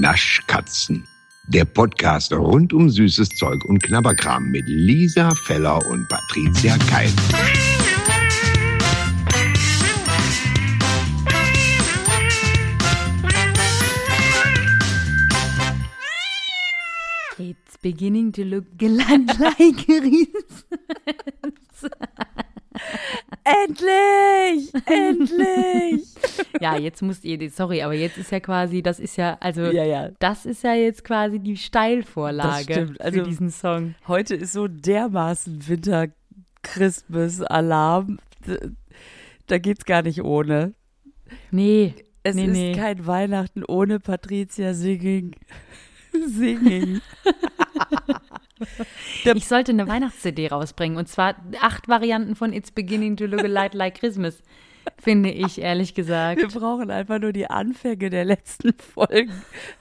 Naschkatzen. Der Podcast rund um süßes Zeug und Knabberkram mit Lisa Feller und Patricia Keil. It's beginning to look like Ries. Endlich! Endlich! ja, jetzt musst ihr, sorry, aber jetzt ist ja quasi, das ist ja, also, Ja, ja. das ist ja jetzt quasi die Steilvorlage also- für diesen Song. Heute ist so dermaßen Winter-Christmas-Alarm. Da geht's gar nicht ohne. Nee, Es nee, ist nee. kein Weihnachten ohne Patricia Singing. Singing. Ich sollte eine Weihnachts-CD rausbringen und zwar acht Varianten von It's Beginning to Look a Light Like Christmas, finde ich, ehrlich gesagt. Wir brauchen einfach nur die Anfänge der letzten Folgen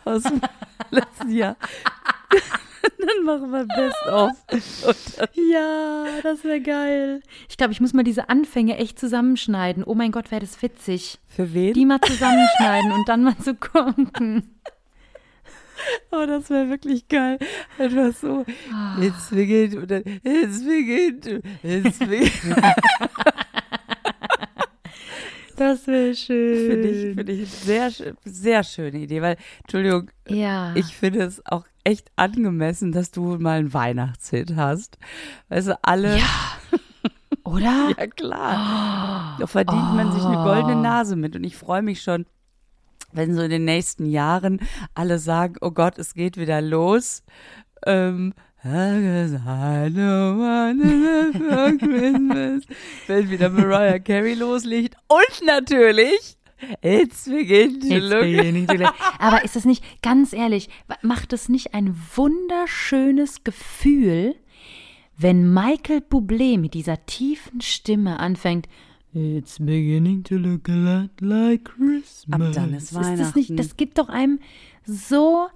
aus dem letzten Jahr. Dann machen wir Best of. Ja, das wäre geil. Ich glaube, ich muss mal diese Anfänge echt zusammenschneiden. Oh mein Gott, wäre das witzig. für wen? Die mal zusammenschneiden und dann mal zu gucken. Oh, das wäre wirklich geil. Einfach so. Ah. It's beginnt und dann It's beginnt. It's beginnt. Das wäre schön. Finde ich, finde ich sehr, sehr schöne Idee, weil, Entschuldigung, Ja. ich finde es auch echt angemessen, dass du mal einen Weihnachtshit hast. Also alle, ja. Oder? ja klar, da verdient man sich eine goldene Nase mit und ich freue mich schon, wenn so in den nächsten Jahren alle sagen, oh Gott, es geht wieder los. Ähm, I don't wanna for Christmas. Wenn wieder Mariah Carey loslegt und natürlich It's begin to It's look beginning to look- Aber ist das nicht, ganz ehrlich, macht es nicht ein wunderschönes Gefühl, wenn Michael Bublé mit dieser tiefen Stimme anfängt, It's beginning to look a lot like Christmas. Ab dann ist das Weihnachten. nicht, das gibt doch einem so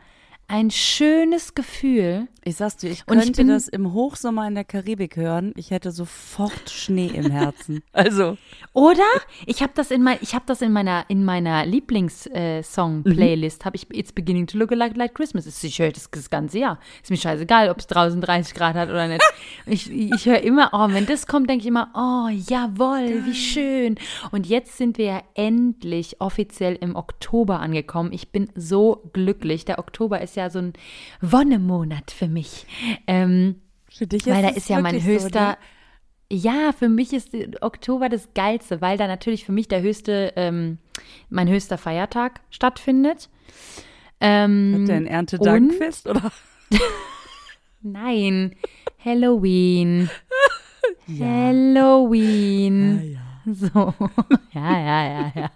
ein schönes Gefühl. Ich sag's dir, ich Und ich könnte bin- das im Hochsommer in der Karibik hören. Ich hätte sofort Schnee im Herzen. Also, Oder? Ich habe das in mein, ich habe das in meiner in meiner Lieblings-Song-Playlist. Habe ich It's Beginning to Look Like Like Christmas. Ist ich höre das, das ganze Jahr. Ist mir scheißegal, ob es draußen 30 Grad hat oder nicht. ich ich höre immer, oh, wenn das kommt, denke ich immer, oh, jawohl, wie schön. Und jetzt sind wir ja endlich offiziell im Oktober angekommen. Ich bin so glücklich. Der Oktober ist ja so ein Wonnemonat für mich. Ähm, für dich weil da ist ja mein wirklich so, höchster. ne? Ja, für mich ist Oktober das Geilste, weil da natürlich für mich der höchste, ähm, mein höchster Feiertag stattfindet. Ähm, Hat der ein Erntedankfest oder? Nein, Halloween. Halloween. Ja. So, ja, ja, ja, ja.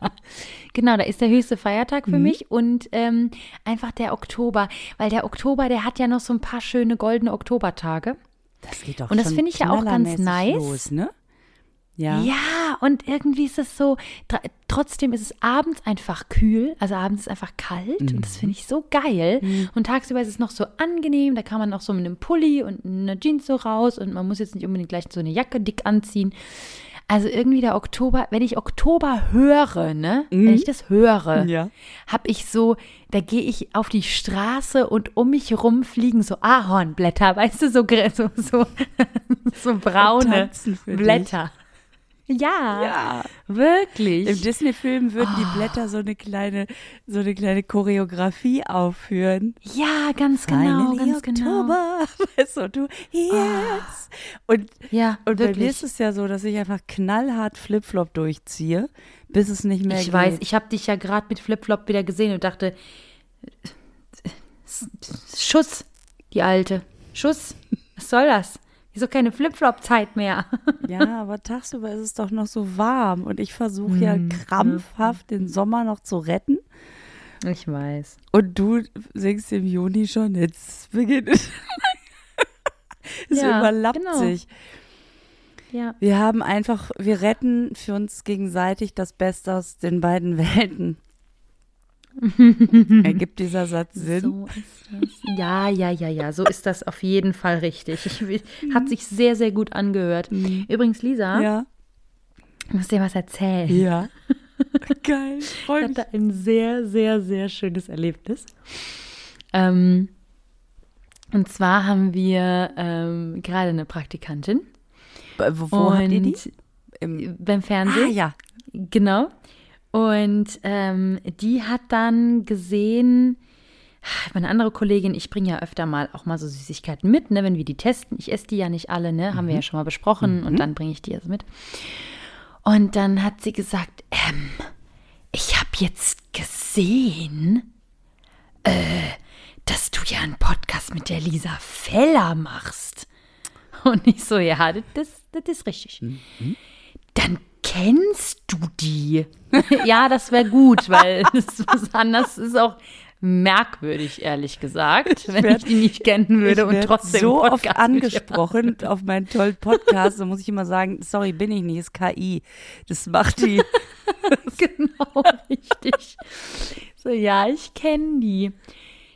Genau, da ist der höchste Feiertag Mhm. für mich und ähm, einfach der Oktober, weil der Oktober, der hat ja noch so ein paar schöne goldene Oktobertage. Das geht doch Und das finde ich ja auch ganz nice. Los, ne? Ja. Ja, und irgendwie ist es so, tr- trotzdem ist es abends einfach kühl, also abends ist es einfach kalt und Mhm. das finde ich so geil. Und tagsüber ist es noch so angenehm, da kann man noch so mit einem Pulli und einer Jeans so raus und man muss jetzt nicht unbedingt gleich so eine Jacke dick anziehen. Also irgendwie der Oktober, wenn ich Oktober höre, ne, wenn ich das höre, Mhm. Ja. habe ich so, da gehe ich auf die Straße und um mich rum fliegen so Ahornblätter, weißt du, so, so, so, so braune für dich. Ja, Ja. wirklich. Im Disney-Film würden Ah. die Blätter so eine kleine, so eine kleine Choreografie aufführen. ja, ganz genau, Finally ganz genau. Oktober. Weißt du, du, yes. Und, Ja, und bei mir wirklich. ist es ja so, dass ich einfach knallhart Flipflop durchziehe, bis es nicht mehr Ich geht. weiß, ich habe dich ja gerade mit Flipflop wieder gesehen und dachte, Schuss, die alte. Schuss, was soll das? Wieso keine Flipflop-Zeit mehr? Ja, aber tagsüber ist es doch noch so warm und ich versuche ja Hm, krampfhaft den Sommer noch zu retten. Ich weiß. Und du singst im Juni schon, jetzt beginnt es. Es Ja, überlappt genau. sich. Ja. Wir haben einfach, wir retten für uns gegenseitig das Beste aus den beiden Welten. Ergibt dieser Satz Sinn? So ist das. Ja, ja, ja, ja, so ist das auf jeden Fall richtig. Ich, hat sich sehr, sehr gut angehört. Übrigens, Lisa, Ja. ich muss dir was erzählen. Ja. Geil, Ich freue mich. hatte ein sehr, sehr, sehr schönes Erlebnis. Ähm, und zwar haben wir ähm, gerade eine Praktikantin. Wo, wo habt ihr die? Im, Beim Fernsehen. ah ja, Genau. Und ähm, die hat dann gesehen, meine andere Kollegin, ich bringe ja öfter mal auch mal so Süßigkeiten mit, ne, wenn wir die testen. Ich esse die ja nicht alle, ne, haben wir ja schon mal besprochen und dann bringe ich die also mit. Und dann hat sie gesagt, ähm, ich habe jetzt gesehen, äh, dass du ja einen Podcast mit der Lisa Feller machst. Und ich so, ja, das, das ist richtig. Dann kennst du die. ja, das wäre gut, weil das ist anders ist auch merkwürdig, ehrlich gesagt, wenn werd- ich die nicht kennen würde ich und trotzdem so oft Podcast ihr angesprochen auf meinen tollen Podcast, da muss ich immer sagen, sorry, bin ich nicht, ist KI. Das macht die. genau, richtig. So, ja, ich kenne die.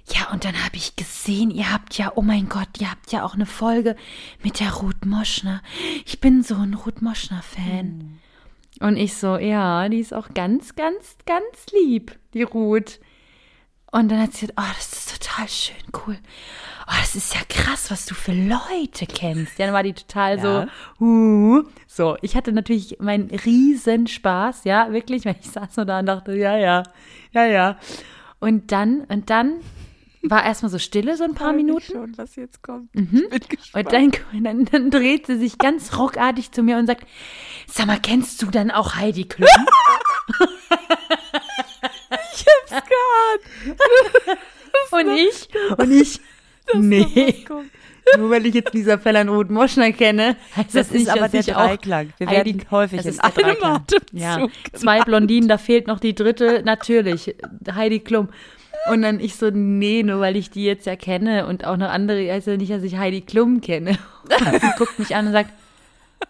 Ja, und dann habe ich gesehen, ihr habt ja, oh mein Gott, ihr habt ja auch eine Folge mit der Ruth Moschner. Ich bin so ein Ruth Moschner-Fan. Und ich so, ja, die ist auch ganz, ganz, ganz lieb, die Ruth. Und dann hat sie gesagt, oh, das ist total schön, cool. Oh, das ist ja krass, was du für Leute kennst. Ja, dann war die total Ja. so, uh. So, ich hatte natürlich meinen Riesenspaß, ja, wirklich, weil ich saß nur da und dachte, ja, ja, ja, ja. Und dann, und dann war erstmal so Stille, so ein paar Minuten. schon, was jetzt kommt. Ich bin gespannt. Und dann, dann, dreht sie sich ganz ruckartig zu mir und sagt, sag mal, kennst du dann auch Heidi Klum? und ich, und ich, nee. Nur weil ich jetzt Lisa Feller und Ruth Moschner kenne, heißt das, Das nicht, ist aber dass der ich auch Dreiklang. Wir Heidi- werden häufig in einem. Atemzug Ja, zwei Blondinen, da fehlt noch die dritte, natürlich, Heidi Klum. Und dann ich so, nee, nur weil ich die jetzt ja kenne und auch noch andere, ja nicht, dass ich Heidi Klum kenne. Und sie guckt mich an und sagt,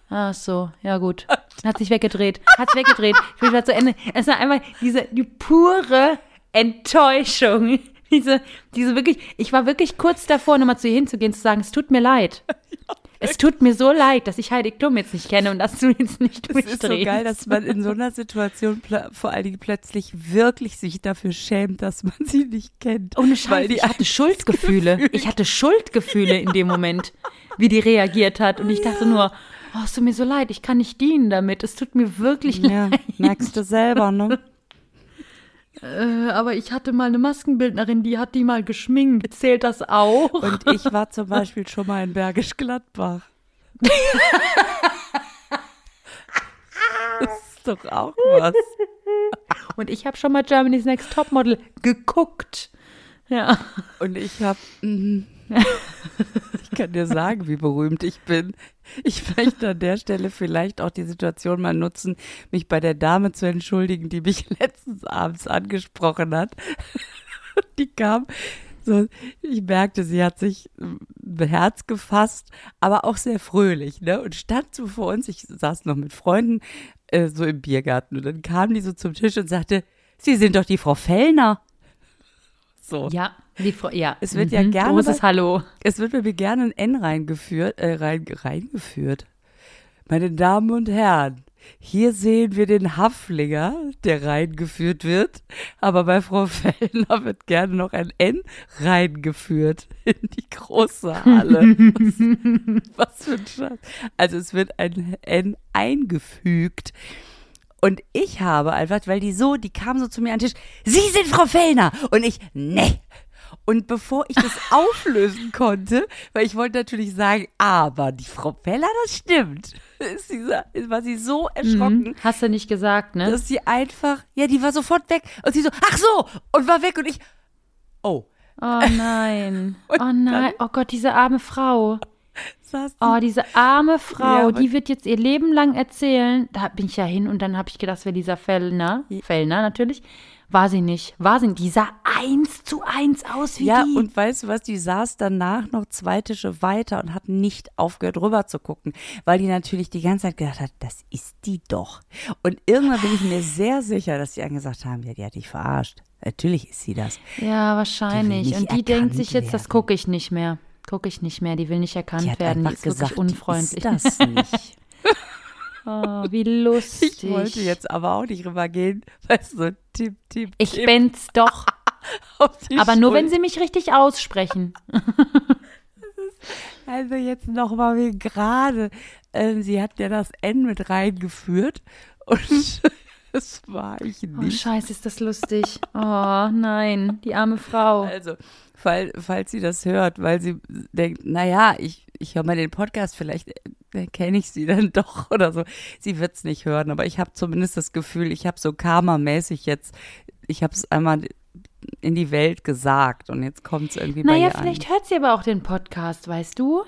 ach so, ja gut. Hat sich weggedreht, hat sich weggedreht. Ich bin zu Ende. Es war einfach diese, die pure Enttäuschung. Diese, diese wirklich, ich war wirklich kurz davor, nochmal zu ihr hinzugehen, zu sagen, es tut mir leid. Es tut mir so leid, dass ich Heidi Klum jetzt nicht kenne und dass du jetzt nicht Es ist so durchdrehst. geil, dass man in so einer Situation vor allen Dingen plötzlich wirklich sich dafür schämt, dass man sie nicht kennt. Ohne Weil Scheiß, ich hatte Schuldgefühle. Ich hatte Schuldgefühle in dem Moment, wie die reagiert hat. Und ich dachte nur, oh, es tut mir so leid, ich kann nicht dienen damit. Es tut mir wirklich Ja, leid. merkst du selber, ne? Äh, aber ich hatte mal eine Maskenbildnerin, die hat die mal geschminkt. Zählt das auch? Und ich war zum Beispiel schon mal in Bergisch Gladbach. Das ist doch auch was. Und ich habe schon mal Germany's Next Topmodel geguckt. Ja. Und ich habe, ich kann dir sagen, wie berühmt ich bin. Ich möchte an der Stelle vielleicht auch die Situation mal nutzen, mich bei der Dame zu entschuldigen, die mich letztens abends angesprochen hat. Die kam, so, ich merkte, sie hat sich ähm, Herz gefasst, aber auch sehr fröhlich, ne? Und stand so vor uns, ich saß noch mit Freunden äh, so im Biergarten und dann kam die so zum Tisch und sagte, Sie sind doch die Frau Fellner. So. Ja, ja. Es wird ja Mhm. gerne Großes bei- Hallo. Es wird mir gerne ein N reingeführt, äh, rein, reingeführt. Meine Damen und Herren, hier sehen wir den Haflinger, der reingeführt wird, aber bei Frau Fellner wird gerne noch ein N reingeführt in die große Halle. Was, was für ein Scheiß. Also es wird ein N eingefügt. Und ich habe einfach, weil die so, die kam so zu mir an den Tisch, Sie sind Frau Fellner. Und ich, nee. Und bevor ich das auflösen konnte, weil ich wollte natürlich sagen, aber die Frau Feller, das stimmt, ist sie, so- war sie so erschrocken, Mhm. Hast du nicht gesagt, ne? dass sie einfach, ja, die war sofort weg. Und sie so, ach so, und war weg. Und ich, oh, Oh nein. Und Oh nein. Oh Gott, diese arme Frau. Oh, diese arme Frau, Ja, die wird jetzt ihr Leben lang erzählen. Da bin ich ja hin und dann habe ich gedacht, wäre Lisa Fellner. Fellner natürlich. War sie nicht. War sie nicht. Die sah eins zu eins aus wie Ja, die. und weißt du was, die saß danach noch zwei Tische weiter und hat nicht aufgehört rüber zu gucken, weil die natürlich die ganze Zeit gedacht hat, das ist die doch. Und irgendwann bin ich mir sehr sicher, dass die angesagt haben, ja, die hat dich verarscht. Natürlich ist sie das. ja, wahrscheinlich. Die Und die denkt sich jetzt, das werden. gucke ich nicht mehr. Gucke ich nicht mehr. Die will nicht erkannt Die hat werden. Die ist gesagt, wirklich unfreundlich. ist das nicht. Oh, wie lustig. Ich wollte jetzt aber auch nicht rübergehen, weil es so Tipp, Tipp, Ich Tipp bin's doch. Aber nur, wenn sie mich richtig aussprechen. Also jetzt noch mal wie gerade. Ähm, sie hat ja das N mit reingeführt und das war ich Oh, nicht. scheiße, ist das lustig. Oh, nein, die arme Frau. Also, fall, falls sie das hört, weil sie denkt, naja, ich, ich höre mal den Podcast, vielleicht äh, kenne ich sie dann doch oder so. Sie wird es nicht hören, aber ich habe zumindest das Gefühl, ich habe so karmamäßig jetzt, ich habe es einmal in die Welt gesagt und jetzt kommt es irgendwie bei Naja, vielleicht an. hört sie aber auch den Podcast, weißt du?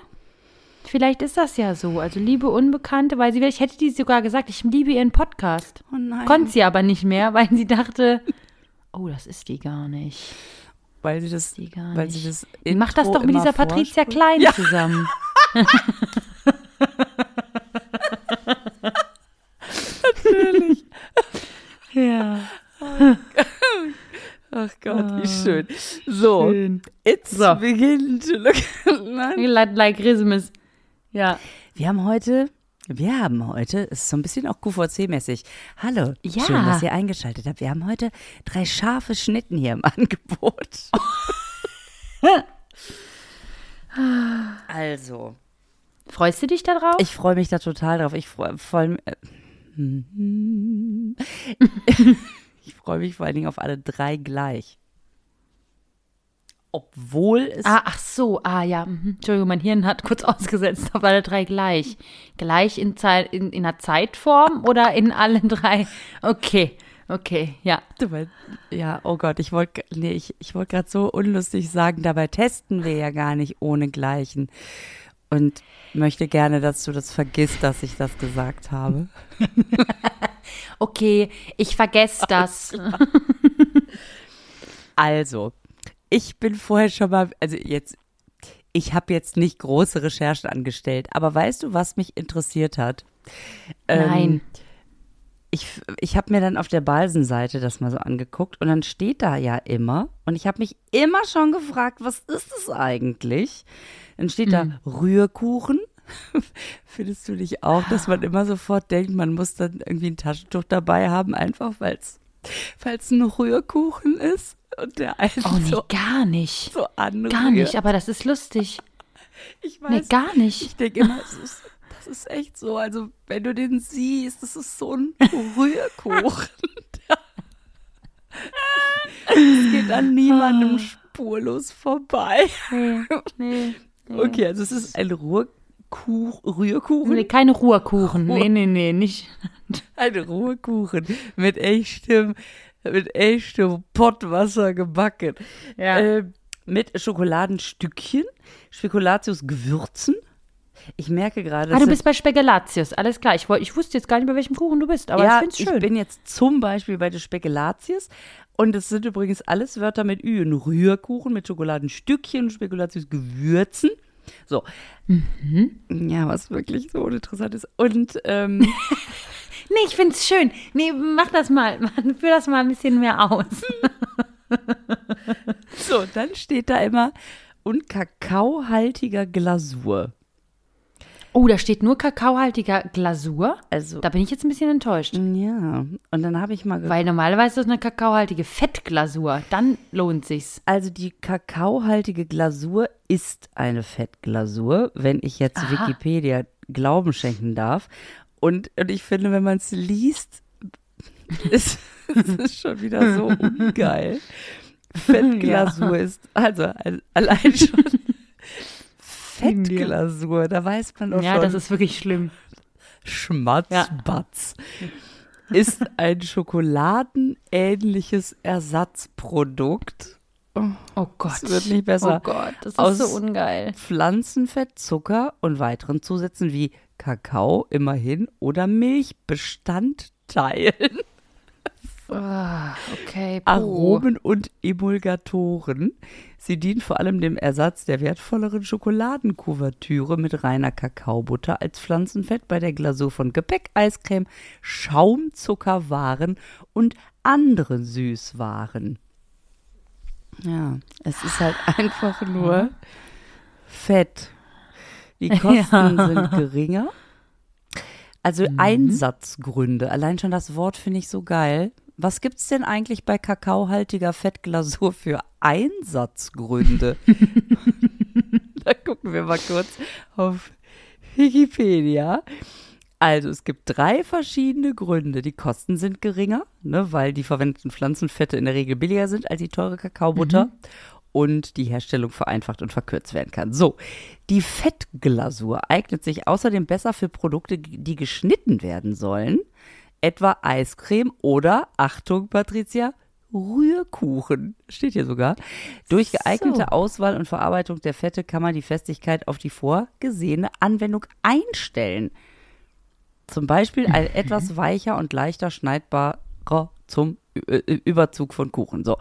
Vielleicht ist das ja so. Also liebe Unbekannte, weil sie, ich hätte die sogar gesagt, ich liebe ihren Podcast. Oh nein, Konnte sie aber nicht mehr, weil sie dachte, oh, das ist die gar nicht. Weil sie das, weil sie das Die macht das Intro doch mit dieser Patricia. Klein Ja. zusammen. Natürlich. Ja. Ach Gott, wie Ah, schön. So, Schön. it's So. begin to look. Like, like Christmas. Ja. Wir haben heute, wir haben heute, es ist so ein bisschen auch QVC-mäßig. Hallo, Ja. schön, dass ihr eingeschaltet habt. Wir haben heute drei scharfe Schnitten hier im Angebot. also, Freust du dich da drauf? ich freue mich da total drauf. Ich freue vor allem, äh, ich freue mich vor allen Dingen auf alle drei gleich. Obwohl es Ah, ach so, ah ja. mhm. Entschuldigung, mein Hirn hat kurz ausgesetzt auf alle drei gleich. Gleich in, Zeit, in, in einer Zeitform oder in allen drei? Okay, okay, ja. Ja, oh Gott, ich wollte nee, ich, ich wollte gerade so unlustig sagen, dabei testen wir ja gar nicht ohne Gleichen. Und möchte gerne, dass du das vergisst, dass ich das gesagt habe. Okay, ich vergesse das. Also, ich bin vorher schon mal, also jetzt, ich habe jetzt nicht große Recherchen angestellt, aber weißt du, was mich interessiert hat? Nein. Ähm, ich, ich habe mir dann auf der Balsen-Seite das mal so angeguckt und dann steht da ja immer, und ich habe mich immer schon gefragt, was ist es eigentlich? Dann steht da Rührkuchen. Findest du nicht auch, dass man immer sofort denkt, man muss dann irgendwie ein Taschentuch dabei haben, einfach weil es ein Rührkuchen ist und der einen Oh nee, so, gar nicht. so anrührt. Gar nicht, aber das ist lustig. Ich Nee, weiß, gar nicht. ich denke immer, es ist, das ist echt so. Also, wenn du den siehst, das ist so ein Rührkuchen. Es geht an niemandem spurlos vorbei. Nee, nee. nee. Okay, also es ist ein Ruhrkuch, Rührkuchen. Nee, keine Ruhrkuchen. Nee, nee, nee, nicht. Ein Ruhrkuchen mit echtem, mit echtem Pottwasser gebacken. Ja. Äh, mit Schokoladenstückchen, Spekulatius-Gewürzen. Ich merke gerade, Ah, du bist bei Spekulatius, alles klar. Ich, ich wusste jetzt gar nicht, bei welchem Kuchen du bist, aber ja, ich finde es schön. bin jetzt zum Beispiel bei der Spekulatius und es sind übrigens alles Wörter mit Ü. Ein Rührkuchen mit Schokoladenstückchen, Spekulatius-Gewürzen. So. Mhm. Ja, was wirklich so uninteressant ist. Und ähm, Nee, ich finde es schön. Nee, mach das mal. Führ das mal ein bisschen mehr aus. so, dann steht da immer und kakaohaltiger Glasur. Oh, da steht nur kakaohaltiger Glasur. Also, Da bin ich jetzt ein bisschen enttäuscht. ja. Und dann habe ich mal. Weil normalerweise ist das eine kakaohaltige Fettglasur. Dann lohnt sich's. Also die kakaohaltige Glasur ist eine Fettglasur, wenn ich jetzt Aha. Wikipedia Glauben schenken darf. Und, und ich finde, wenn man es liest, ist es schon wieder so ungeil. Fettglasur ist, also al- allein schon Fettglasur, da weiß man doch Ja, schon, das ist wirklich schlimm. Schmatzbatz. Ist ein schokoladenähnliches Ersatzprodukt. Oh Gott. Es wird nicht besser. Oh Gott, das ist Aus- so ungeil. Pflanzenfett, Zucker und weiteren Zusätzen wie Kakao immerhin oder Milchbestandteilen, Ah, okay. Aromen und Emulgatoren. Sie dienen vor allem dem Ersatz der wertvolleren Schokoladenkuvertüre mit reiner Kakaobutter als Pflanzenfett bei der Glasur von Gebäck, Eiscreme, Schaumzuckerwaren und anderen Süßwaren. Ja, es ist halt einfach nur Fett. Die Kosten Ja. sind geringer. Also Einsatzgründe. Allein schon das Wort finde ich so geil. Was gibt's denn eigentlich bei kakaohaltiger Fettglasur für Einsatzgründe? da gucken wir mal kurz auf Wikipedia. Also es gibt drei verschiedene Gründe. Die Kosten sind geringer, ne, weil die verwendeten Pflanzenfette in der Regel billiger sind als die teure Kakaobutter. Und die Herstellung vereinfacht und verkürzt werden kann. So, die Fettglasur eignet sich außerdem besser für Produkte, die geschnitten werden sollen, etwa Eiscreme oder, Achtung, Patricia, Rührkuchen. Steht hier sogar. Durch geeignete So. Auswahl und Verarbeitung der Fette kann man die Festigkeit auf die vorgesehene Anwendung einstellen. Zum Beispiel ein etwas weicher und leichter schneidbarer zum Überzug von Kuchen. So.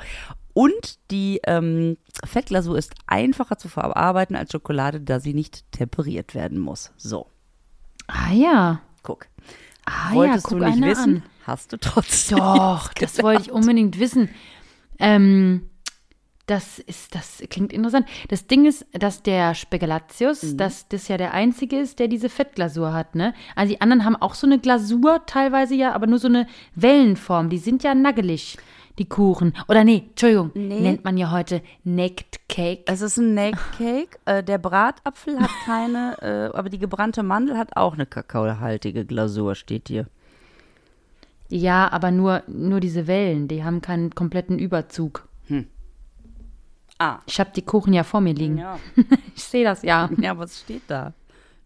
Und die ähm, Fettglasur ist einfacher zu verarbeiten als Schokolade, da sie nicht temperiert werden muss. So, Ah ja. guck. Ah Wolltest ja, guck du nicht wissen? an. Hast du trotzdem. Doch, das wollte ich unbedingt wissen. Ähm, das ist, das klingt interessant. Das Ding ist, dass der Spekulatius, Mhm. dass das ja der einzige ist, der diese Fettglasur hat, ne? Also die anderen haben auch so eine Glasur teilweise ja, aber nur so eine Wellenform. Die sind ja naggelig, die Kuchen. Oder nee, Entschuldigung, Nee. nennt man ja heute Naked Cake. Es ist ein Naked Cake. Äh, der Bratapfel hat keine, äh, aber die gebrannte Mandel hat auch eine kakaohaltige Glasur, steht hier. Ja, aber nur, nur diese Wellen, die haben keinen kompletten Überzug. Ah. Ich habe die Kuchen ja vor mir liegen. Ja. Ich sehe das ja. ja, was steht da?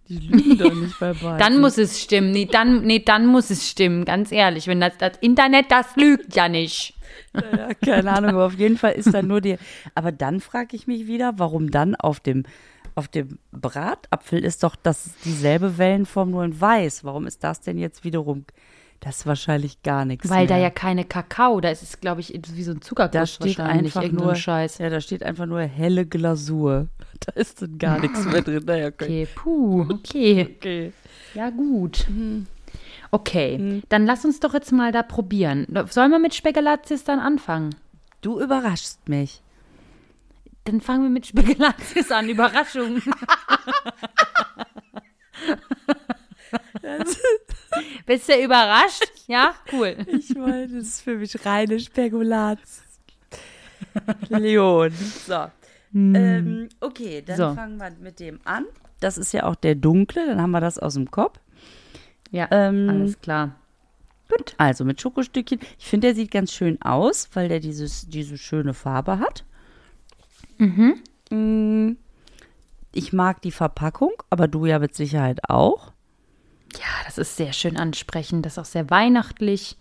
Die lügen doch nicht bei beiden. Dann muss es stimmen. Nee dann, nee, dann muss es stimmen, ganz ehrlich. Wenn das, das Internet, das lügt ja nicht. Ja, keine Ahnung, aber auf jeden Fall ist da nur die. Aber dann frage ich mich wieder, warum dann auf dem, auf dem Bratapfel ist doch das dieselbe Wellenform nur in weiß. Warum ist das denn jetzt wiederum? Das ist wahrscheinlich gar nichts. Weil da mehr. ja keine Kakao, da ist es, glaube ich, wie so ein da Zuckerguss steht wahrscheinlich. einfach nur Scheiß. Ja, da steht einfach nur helle Glasur. Da ist dann gar nichts mehr drin. Naja, okay. Okay, puh, okay. okay. Ja, gut. Mhm. Okay, dann lass uns doch jetzt mal da probieren. Sollen wir mit Spekulatius dann anfangen? Du überraschst mich. Dann fangen wir mit Spekulatius an. Überraschung. Bist du überrascht? Ja, cool. Ich meine, das ist für mich reine Spekulation. Leon. So. Ähm, okay, dann So. fangen wir mit dem an. Das ist ja auch der dunkle, dann haben wir das aus dem Kopf. Ja, Ähm, alles klar. Gut. Also mit Schokostückchen. Ich finde, der sieht ganz schön aus, weil der dieses, diese schöne Farbe hat. Mhm. Ich mag die Verpackung, aber du ja mit Sicherheit auch. Ja, das ist sehr schön ansprechend. Das ist auch sehr weihnachtlich.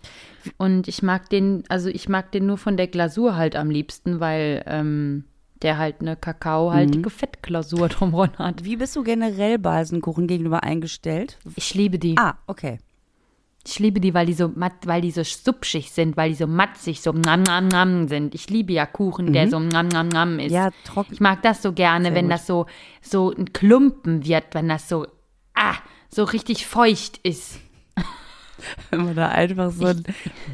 Und ich mag den, also ich mag den nur von der Glasur halt am liebsten, weil ähm, der halt eine kakaohaltige Fettglasur drumherum hat. Wie bist du generell Balsenkuchen gegenüber eingestellt? Ich liebe die. Ah, okay. Ich liebe die, weil die so matt, weil die so supschig sind, weil die so matzig, so nam nam nam sind. Ich liebe ja Kuchen, der so nam nam nam ist. Ja, trocken. Ich mag das so gerne, Sehr wenn gut. das so so ein Klumpen wird, wenn das so ah, so richtig feucht ist. Wenn man da einfach so einen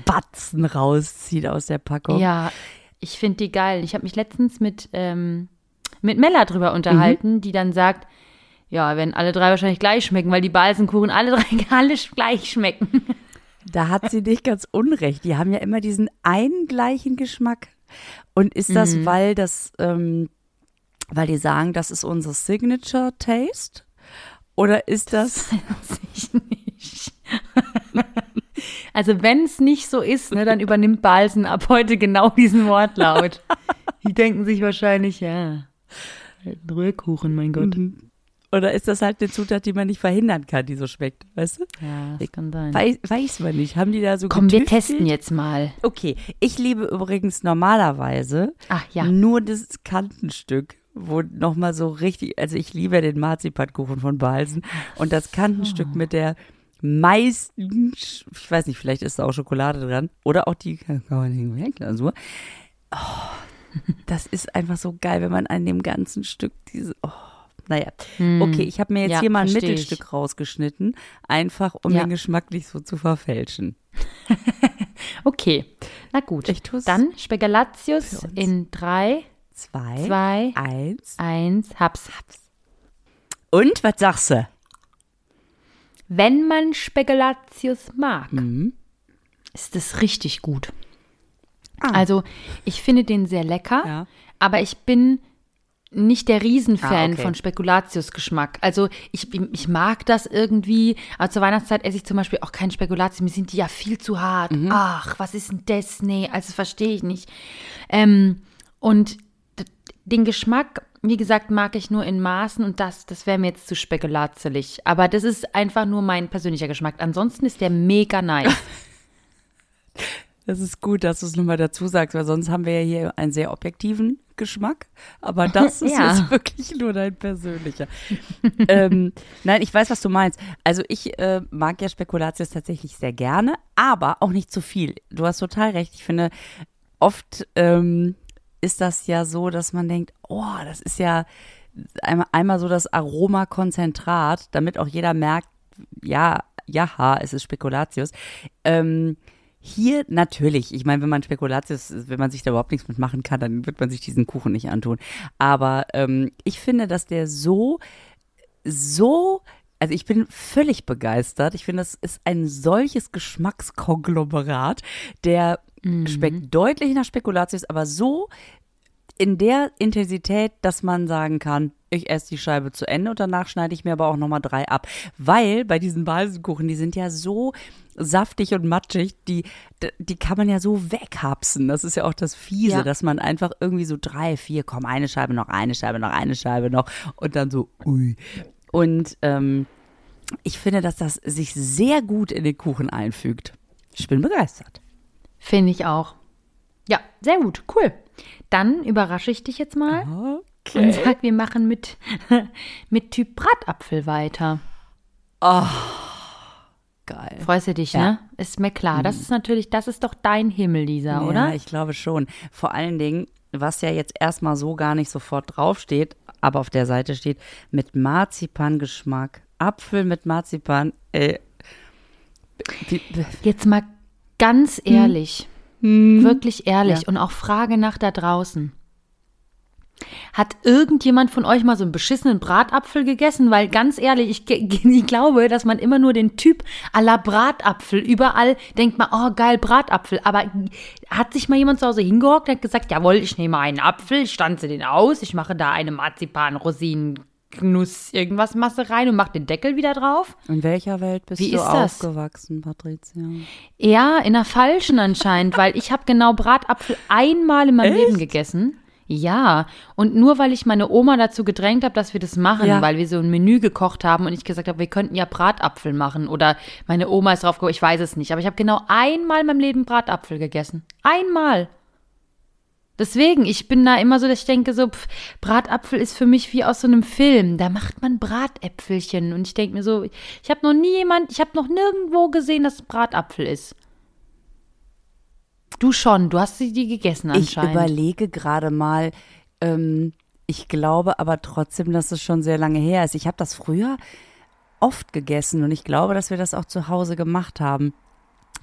Batzen rauszieht aus der Packung. Ja, ich finde die geil. Ich habe mich letztens mit, ähm, mit Mella drüber unterhalten, die dann sagt, ja, wenn alle drei wahrscheinlich gleich schmecken, weil die Balsenkuchen alle drei alle gleich schmecken. Da hat sie nicht ganz unrecht. Die haben ja immer diesen einen gleichen Geschmack. Und ist das, Mhm. weil das, ähm, weil die sagen, das ist unsere Signature Taste? Oder ist das, Weiß ich nicht. Also wenn es nicht so ist, ne, dann übernimmt Balsen ab heute genau diesen Wortlaut. Die denken sich wahrscheinlich, ja, halt ein Rührkuchen, mein Gott. oder ist das halt eine Zutat, die man nicht verhindern kann, die so schmeckt? Weißt du? Ja, das kann sein. Weiß, weiß man nicht. Haben die da so Komm, wir getüftelt? testen jetzt mal. Okay, ich liebe übrigens normalerweise Ach ja. nur das Kantenstück, wo nochmal so richtig, also ich liebe ja den Marzipankuchen von Balsen und das Kantenstück mit der meisten, Sch- ich weiß nicht, vielleicht ist da auch Schokolade dran oder auch die Glasur. Oh, das ist einfach so geil, wenn man an dem ganzen Stück diese, oh, naja. Okay, ich habe mir jetzt Hm. Ja, hier mal ein versteh ich. Mittelstück rausgeschnitten, einfach um Ja. den Geschmack nicht so zu verfälschen. Okay, na gut. Ich tu's Dann uns. in drei, Zwei, zwei, eins. eins, hab's. Und was sagst du? Wenn man Spekulatius mag, Mhm. ist das richtig gut. Also, ich finde den sehr lecker, Ah. Ja. aber ich bin nicht der Riesenfan Ah, okay. von Spekulatius-Geschmack. Also ich, ich mag das irgendwie, aber zur Weihnachtszeit esse ich zum Beispiel auch keinen Spekulatius. Mir sind die ja viel zu hart. Mhm. Ach, was ist denn das? Nee, also verstehe ich nicht. Ähm, und den Geschmack, wie gesagt, mag ich nur in Maßen und das, das wäre mir jetzt zu spekulatielig. Aber das ist einfach nur mein persönlicher Geschmack. Ansonsten ist der mega nice. Das ist gut, dass du es nochmal dazu sagst, weil sonst haben wir ja hier einen sehr objektiven Geschmack. Aber das ist Ja. jetzt wirklich nur dein persönlicher. ähm, nein, ich weiß, was du meinst. Also ich äh, mag ja Spekulatius tatsächlich sehr gerne, aber auch nicht zu viel. Du hast total recht. Ich finde, oft ähm, ist das ja so, dass man denkt, oh, das ist ja einmal, einmal so das Aromakonzentrat, damit auch jeder merkt, ja, ja, es ist Spekulatius. Ähm, hier natürlich, ich meine, wenn man Spekulatius, wenn man sich da überhaupt nichts mitmachen kann, dann wird man sich diesen Kuchen nicht antun. Aber ähm, ich finde, dass der so, so, also ich bin völlig begeistert. Ich finde, das ist ein solches Geschmackskonglomerat, der schmeckt deutlich nach Spekulatius, aber so in der Intensität, dass man sagen kann, ich esse die Scheibe zu Ende und danach schneide ich mir aber auch nochmal drei ab. Weil bei diesen Balsenkuchen, die sind ja so saftig und matschig, die, die kann man ja so weghapsen. Das ist ja auch das Fiese, Ja. dass man einfach irgendwie so drei, vier, komm, eine Scheibe noch, eine Scheibe noch, eine Scheibe noch und dann so, ui. Und ähm, ich finde, dass das sich sehr gut in den Kuchen einfügt. Ich bin begeistert. Finde ich auch. Ja, sehr gut, cool. Dann überrasche ich dich jetzt mal und sag, wir machen mit, mit Typ Bratapfel weiter. Geil. Freust du dich, Ja. ne? Ist mir klar. Das ist natürlich, das ist doch dein Himmel, Lisa, Ja, oder? ich glaube schon. Vor allen Dingen, was ja jetzt erstmal so gar nicht sofort draufsteht, aber auf der Seite steht, mit Marzipangeschmack. Apfel mit Marzipan. Äh, wie, Jetzt mal ganz ehrlich, wirklich ehrlich Ja. und auch Frage nach da draußen. Hat irgendjemand von euch mal so einen beschissenen Bratapfel gegessen? Weil ganz ehrlich, ich, ich glaube, dass man immer nur den Typ à la Bratapfel überall denkt man, oh geil, Bratapfel. Aber hat sich mal jemand zu Hause hingehockt und hat gesagt, jawohl, ich nehme einen Apfel, ich stanze den aus, ich mache da eine Marzipan, Knuss, irgendwas Masse rein und mache den Deckel wieder drauf? in welcher Welt bist Wie du ist das? aufgewachsen, Patricia? Ja, in der falschen anscheinend, weil ich habe genau Bratapfel einmal in meinem Leben gegessen. Ja, und nur weil ich meine Oma dazu gedrängt habe, dass wir das machen, Ja. weil wir so ein Menü gekocht haben und ich gesagt habe, wir könnten ja Bratapfel machen oder meine Oma ist drauf gekommen, ich weiß es nicht, aber ich habe genau einmal in meinem Leben Bratapfel gegessen. Einmal. Deswegen, ich bin da immer so, dass ich denke, so, pff, Bratapfel ist für mich wie aus so einem Film. Da macht man Bratäpfelchen. Und ich denke mir so, ich habe noch nie jemand, ich habe noch nirgendwo gesehen, dass es Bratapfel ist. Du schon, du hast sie die gegessen Ich anscheinend. überlege gerade mal, ähm, ich glaube aber trotzdem, dass es schon sehr lange her ist. Ich habe das früher oft gegessen und ich glaube, dass wir das auch zu Hause gemacht haben.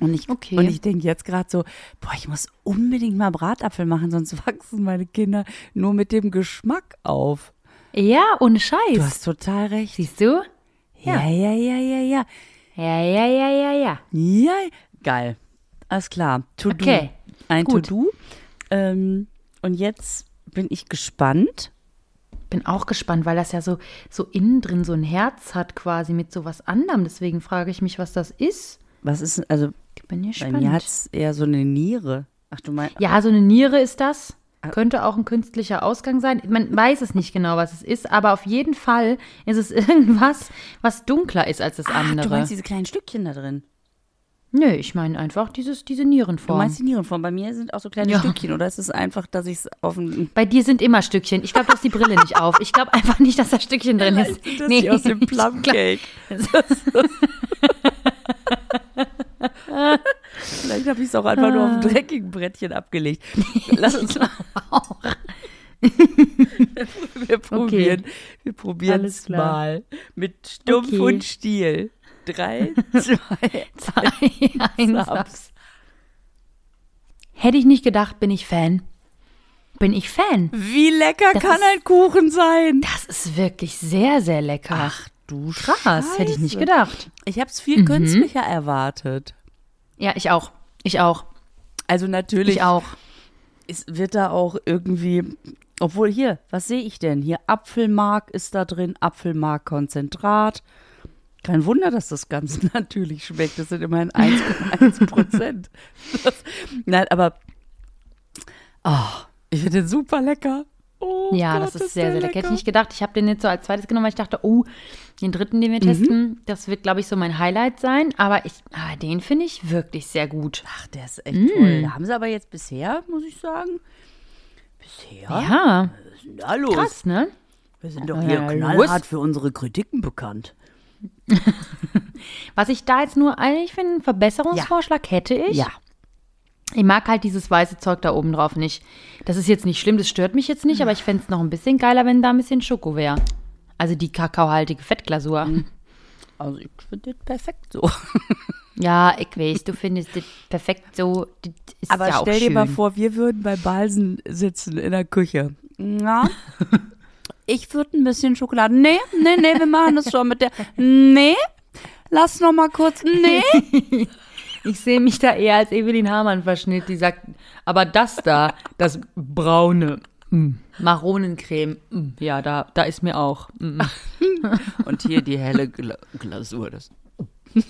Und ich, Okay. und ich denke jetzt gerade so, boah, ich muss unbedingt mal Bratapfel machen, sonst wachsen meine Kinder nur mit dem Geschmack auf. ja, ohne Scheiß. Du hast total recht. Siehst du? Ja, ja, ja, ja, ja. Ja, ja, ja, ja, ja. Ja, geil. Alles klar. To Okay, do. Ein. To-Do. Ähm, und jetzt bin ich gespannt. Bin auch gespannt, weil das ja so, so innen drin so ein Herz hat quasi mit so was anderem. Deswegen frage ich mich, was das ist. Was ist, also Ich bin bei gespannt. mir hat es eher so eine Niere. Ach du meinst, Ja, so eine Niere ist das. Könnte auch ein künstlicher Ausgang sein. Man weiß es nicht genau, was es ist, aber auf jeden Fall ist es irgendwas, was dunkler ist als das ah, andere. du meinst diese kleinen Stückchen da drin. Nö, ich meine einfach dieses, diese Du Nierenform. meinst die Nierenform. Bei mir sind auch so kleine Ja. Stückchen. Oder ist es einfach, dass ich es auf ein Bei dir sind immer Stückchen. Ich glaube, du hast die Brille nicht auf. Ich glaube einfach nicht, dass da Stückchen drin ist. das nee, aus dem Plumcake. Vielleicht habe ich es auch einfach nur auf Ah. ein dreckigen Brettchen abgelegt. Lass uns mal. Wir probieren, wir probieren es mal. Mit Stumpf Okay. und Stiel. Drei, zwei, Zwei, eins. Saps. Hätte ich nicht gedacht, bin ich Fan. Bin ich Fan. Wie lecker Das kann ist- ein Kuchen sein? Das ist wirklich sehr, sehr lecker. Ach du Krass, hätte ich nicht Scheiße. gedacht. Ich habe es viel künstlicher erwartet. Ja, ich auch. Ich auch. Also natürlich Ich auch. es wird da auch irgendwie, obwohl hier, was sehe ich denn? Hier Apfelmark ist da drin, Apfelmarkkonzentrat. Kein Wunder, dass das ganz natürlich schmeckt. Das sind immerhin 1,1 Prozent. Nein, aber oh, ich finde den super lecker. Oh Ja, Gott, das ist sehr, sehr lecker. Hätte ich nicht gedacht. Ich habe den jetzt so als zweites genommen, weil ich dachte, oh, den dritten, den wir testen, das wird, glaube ich, so mein Highlight sein. Aber ich, ah, den finde ich wirklich sehr gut. Ach, der ist echt toll. Da haben sie aber jetzt bisher, muss ich sagen, bisher, Ja, was ist denn da los? krass, ne? Wir sind doch Ja, hier los. knallhart für unsere Kritiken bekannt. Was ich da jetzt nur eigentlich für einen Verbesserungsvorschlag hätte ich. Ja. Ich mag halt dieses weiße Zeug da oben drauf nicht. Das ist jetzt nicht schlimm, das stört mich jetzt nicht, aber ich fände es noch ein bisschen geiler, wenn da ein bisschen Schoko wäre. Also die kakaohaltige Fettglasur. Also ich finde das perfekt so. Ja, ich weiß, du findest das perfekt so. Das ist Aber ja auch stell dir schön. mal vor, wir würden bei Balsen sitzen in der Küche. Na? Ich würde ein bisschen Schokolade. Nee, nee, nee, wir machen das schon mit der. Nee, lass noch mal kurz. Nee. Ich sehe mich da eher als Evelyn Hamann-Verschnitt, die sagt, aber das da, das braune, mm, Maronencreme, mm, ja, da, da ist mir auch. Mm. Und hier die helle Gla Glasur. Das.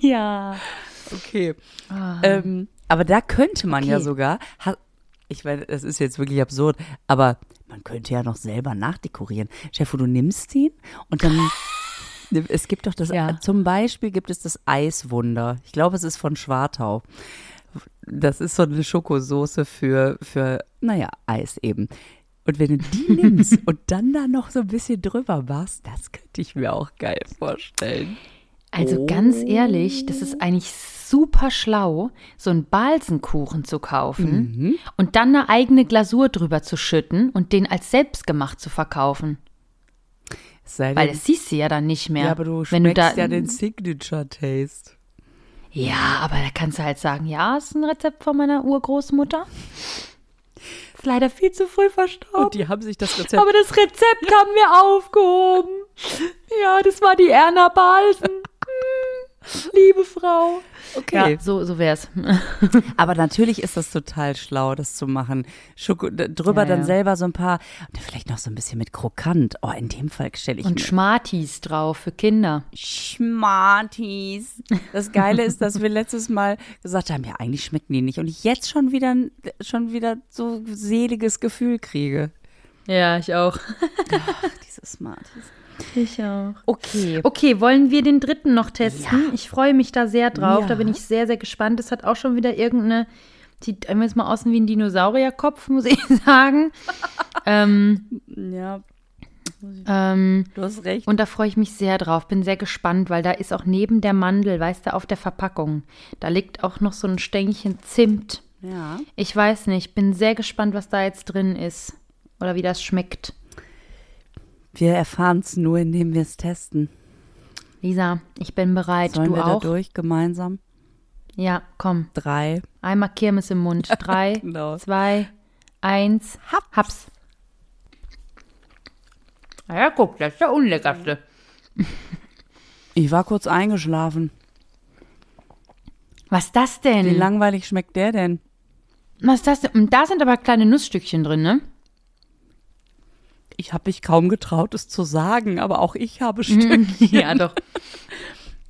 Ja. Okay. Ähm, aber da könnte man ja Okay. sogar. ha- Ich meine, das ist jetzt wirklich absurd, aber man könnte ja noch selber nachdekorieren. Chef, du nimmst ihn und dann. Es gibt doch das, Ja. zum Beispiel gibt es das Eiswunder. Ich glaube, es ist von Schwartau. Das ist so eine Schokosoße für, für, naja, Eis eben. Und wenn du die nimmst und dann da noch so ein bisschen drüber machst, das könnte ich mir auch geil vorstellen. Also ganz ehrlich, das ist eigentlich super schlau, so einen Balsenkuchen zu kaufen und dann eine eigene Glasur drüber zu schütten und den als selbstgemacht zu verkaufen. Sei Weil denn- das siehst du ja dann nicht mehr. ja, aber du wenn du da, ja den Signature-Taste. Ja, aber da kannst du halt sagen, ja, ist ein Rezept von meiner Urgroßmutter. Ist leider viel zu früh verstorben. Und die haben sich das Rezept. aber das Rezept haben wir aufgehoben. Ja, das war die Erna Balsen. Liebe Frau. Okay. Ja, so, so wär's. Aber natürlich ist das total schlau, das zu machen. Schoko, drüber Ja, dann ja. selber so ein paar, und vielleicht noch so ein bisschen mit krokant. Oh, in dem Fall stelle ich Und mir Schmartis drauf für Kinder. Schmartis. Das Geile ist, dass wir letztes Mal gesagt haben, ja, eigentlich schmecken die nicht. Und ich jetzt schon wieder, schon wieder so seliges Gefühl kriege. Ja, ich auch. Diese Smarties. Ich auch. Okay. Okay, wollen wir den dritten noch testen? Ja. Ich freue mich da sehr drauf. Da Ja. bin ich sehr, sehr gespannt. Es hat auch schon wieder irgendeine, sieht jetzt mal aus wie ein Dinosaurierkopf, muss ich sagen. ähm, Ja, ähm, du hast recht. und da freue ich mich sehr drauf. Bin sehr gespannt, weil da ist auch neben der Mandel, weißt du, auf der Verpackung, da liegt auch noch so ein Stängchen Zimt. ja. Ich weiß nicht, bin sehr gespannt, was da jetzt drin ist. Oder wie das schmeckt. Wir erfahren es nur, indem wir es testen. Lisa, ich bin bereit. Sollen du wir auch? da durch gemeinsam? Ja, komm. Drei. Einmal Kirmes im Mund. Drei, genau. zwei, eins. Haps. Haps. Na ja, guck, das ist der unleckerste. Ich war kurz eingeschlafen. Was ist das Wie denn? langweilig schmeckt der denn? Was ist das denn? Und da sind aber kleine Nussstückchen drin, ne? Ich habe mich kaum getraut, es zu sagen, aber auch ich habe Stückchen. ja, doch.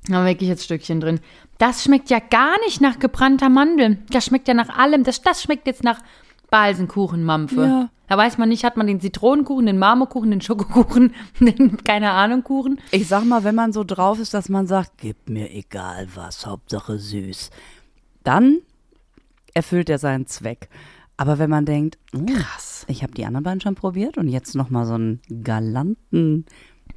Da wirklich jetzt Stückchen drin. Das schmeckt ja gar nicht nach gebrannter Mandel. Das schmeckt ja nach allem. Das, das schmeckt jetzt nach Balsenkuchenmampfe. Ja. Da weiß man nicht, hat man den Zitronenkuchen, den Marmorkuchen, den Schokokuchen, den, keine Ahnung, Kuchen. Ich sag mal, wenn man so drauf ist, dass man sagt, gib mir egal was, Hauptsache süß, dann erfüllt er seinen Zweck. Aber wenn man denkt, oh, Krass. ich habe die anderen beiden schon probiert und jetzt noch mal so einen galanten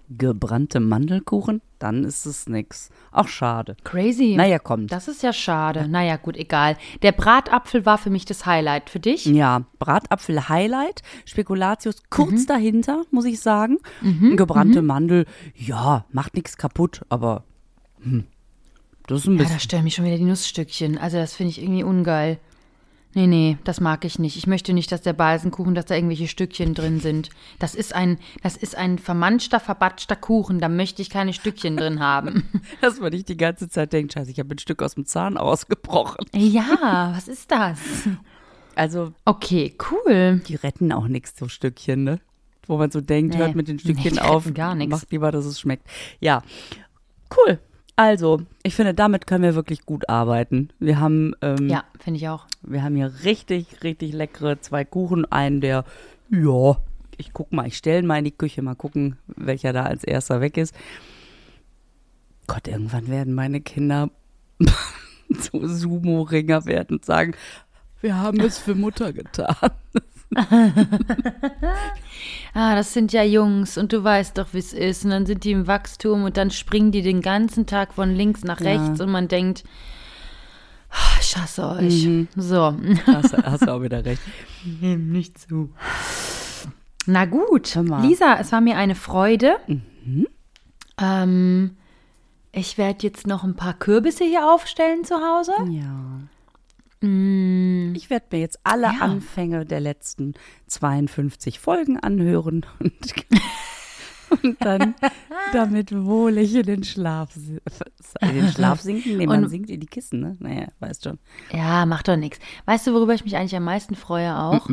gebrannte Mandelkuchen, dann ist es nix. Auch schade. Crazy. Naja, kommt. Das ist ja schade. Naja, gut, egal. Der Bratapfel war für mich das Highlight. Für dich? Ja, Bratapfel Highlight, Spekulatius kurz Mhm. dahinter, muss ich sagen. Gebrannte Mandel, ja, macht nichts kaputt, aber hm, das ist ein Ja, bisschen. da stören mich schon wieder die Nussstückchen. Also, das finde ich irgendwie ungeil. Nee, nee, das mag ich nicht. Ich möchte nicht, dass der Balsenkuchen, dass da irgendwelche Stückchen drin sind. Das ist ein, das ist ein vermanschter, verbatschter Kuchen. Da möchte ich keine Stückchen drin haben. Dass man nicht die ganze Zeit denkt, scheiße, ich habe ein Stück aus dem Zahn ausgebrochen. Ja, was ist das? Also, Okay, cool. die retten auch nichts, so Stückchen, ne? Wo man so denkt, Nee. hört mit den Stückchen Nee, auf, gar nix. macht lieber, dass es schmeckt. Ja, cool. Also, ich finde, damit können wir wirklich gut arbeiten. Wir haben, ähm, Ja, finde ich auch. wir haben hier richtig, richtig leckere zwei Kuchen. Einen, der, ja, ich guck mal, ich stelle mal in die Küche, mal gucken, welcher da als erster weg ist. Gott, irgendwann werden meine Kinder so Sumo-Ringer werden und sagen, wir haben es für Mutter getan. Ah, das sind ja Jungs und du weißt doch, wie es ist. Und dann sind die im Wachstum und dann springen die den ganzen Tag von links nach Ja. rechts und man denkt, "Ah, ich hasse euch. Mhm. So. Hast, hast du auch wieder recht. Nicht zu. Na gut. Lisa, es war mir eine Freude. Ähm, ich werde jetzt noch ein paar Kürbisse hier aufstellen zu Hause. Ja. Mm, Ich werde mir jetzt alle Ja. Anfänge der letzten 52 Folgen anhören und, und dann damit wohlig in den Schlaf, in den Schlaf sinken. Nee, man Und- sinkt in die Kissen, ne? Naja, weißt schon. ja, macht doch nichts. Weißt du, worüber ich mich eigentlich am meisten freue auch?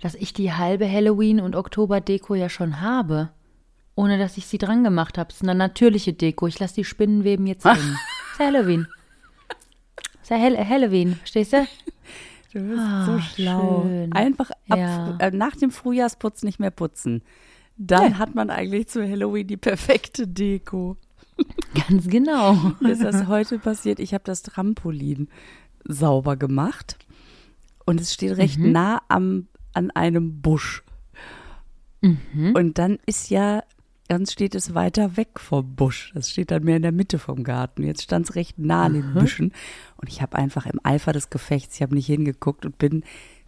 Dass ich die halbe Halloween- und Oktober-Deko ja schon habe. Ohne dass ich sie dran gemacht habe. Es ist eine natürliche Deko. Ich lasse die Spinnenweben jetzt hin. Halloween. Ist ja Hall Halloween, verstehst du? Du bist Ah, so schlau. schön. Einfach ab, Ja. äh, nach dem Frühjahrsputz nicht mehr putzen. Dann hat man eigentlich zu Halloween die perfekte Deko. Ganz genau. Mir ist das heute passiert. Ich habe das Trampolin sauber gemacht und es steht recht Mhm. nah am, an einem Busch. Mhm. Und dann ist ja, dann steht es weiter weg vom Busch. Das steht dann mehr in der Mitte vom Garten. Jetzt stand es recht nah an den. Büschen und ich habe einfach im Eifer des Gefechts, ich habe nicht hingeguckt und bin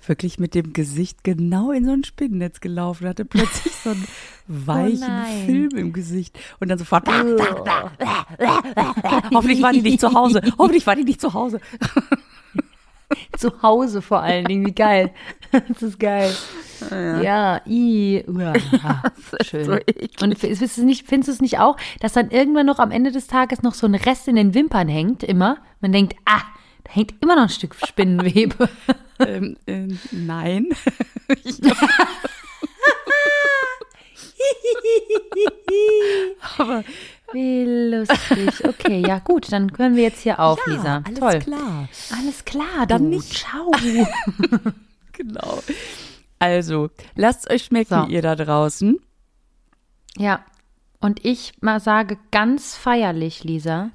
wirklich mit dem Gesicht genau in so ein Spinnennetz gelaufen, hatte plötzlich so einen weichen Oh. Film im Gesicht und dann sofort Hoffentlich war die nicht zu Hause. Hoffentlich war die nicht zu Hause. Zu Hause vor allen Dingen, wie geil. Das ist geil. Ja, i. Uah, schön. so. Und findest du, es nicht, findest du es nicht auch, dass dann irgendwann noch am Ende des Tages noch so ein Rest in den Wimpern hängt, immer? Man denkt, ah, da hängt immer noch ein Stück Spinnenwebe. Ähm, äh, nein. Ich- Aber Wie lustig. Okay, ja gut, dann können wir jetzt hier auf, Lisa. alles Toll. klar. Alles klar, Dann nicht. Ciao. Genau. Also, lasst euch schmecken, So. ihr da draußen. Ja. Und ich mal sage ganz feierlich, Lisa,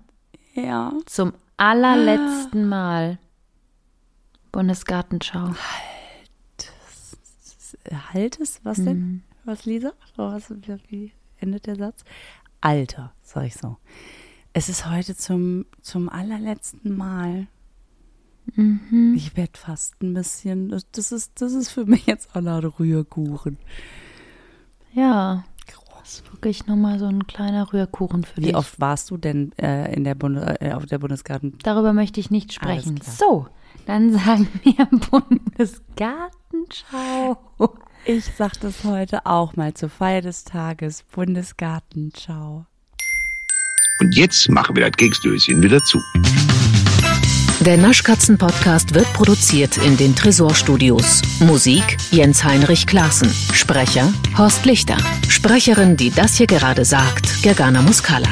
Ja. zum allerletzten Mal Bundesgartenschau. Halt es, was Mhm. denn? Was, Lisa? Was, wie endet der Satz? Alter, sag ich so. Es ist heute zum, zum allerletzten Mal. Mhm. Ich werde fast ein bisschen, das, ist, das ist für mich jetzt la Rührkuchen. Ja, Groß. wirklich nochmal so ein kleiner Rührkuchen für Wie dich. oft warst du denn äh, in der Bunde, äh, auf der Bundesgarten? Darüber möchte ich nicht sprechen. So, dann sagen wir Bundesgartenschau. Ich sag das heute auch mal zur Feier des Tages. Bundesgartenschau. Und jetzt machen wir das Keksdöschen wieder zu. Der Naschkatzen-Podcast wird produziert in den Tresorstudios. Musik Jens Heinrich Klaassen. Sprecher Horst Lichter. Sprecherin, die das hier gerade sagt, Gergana Muscala.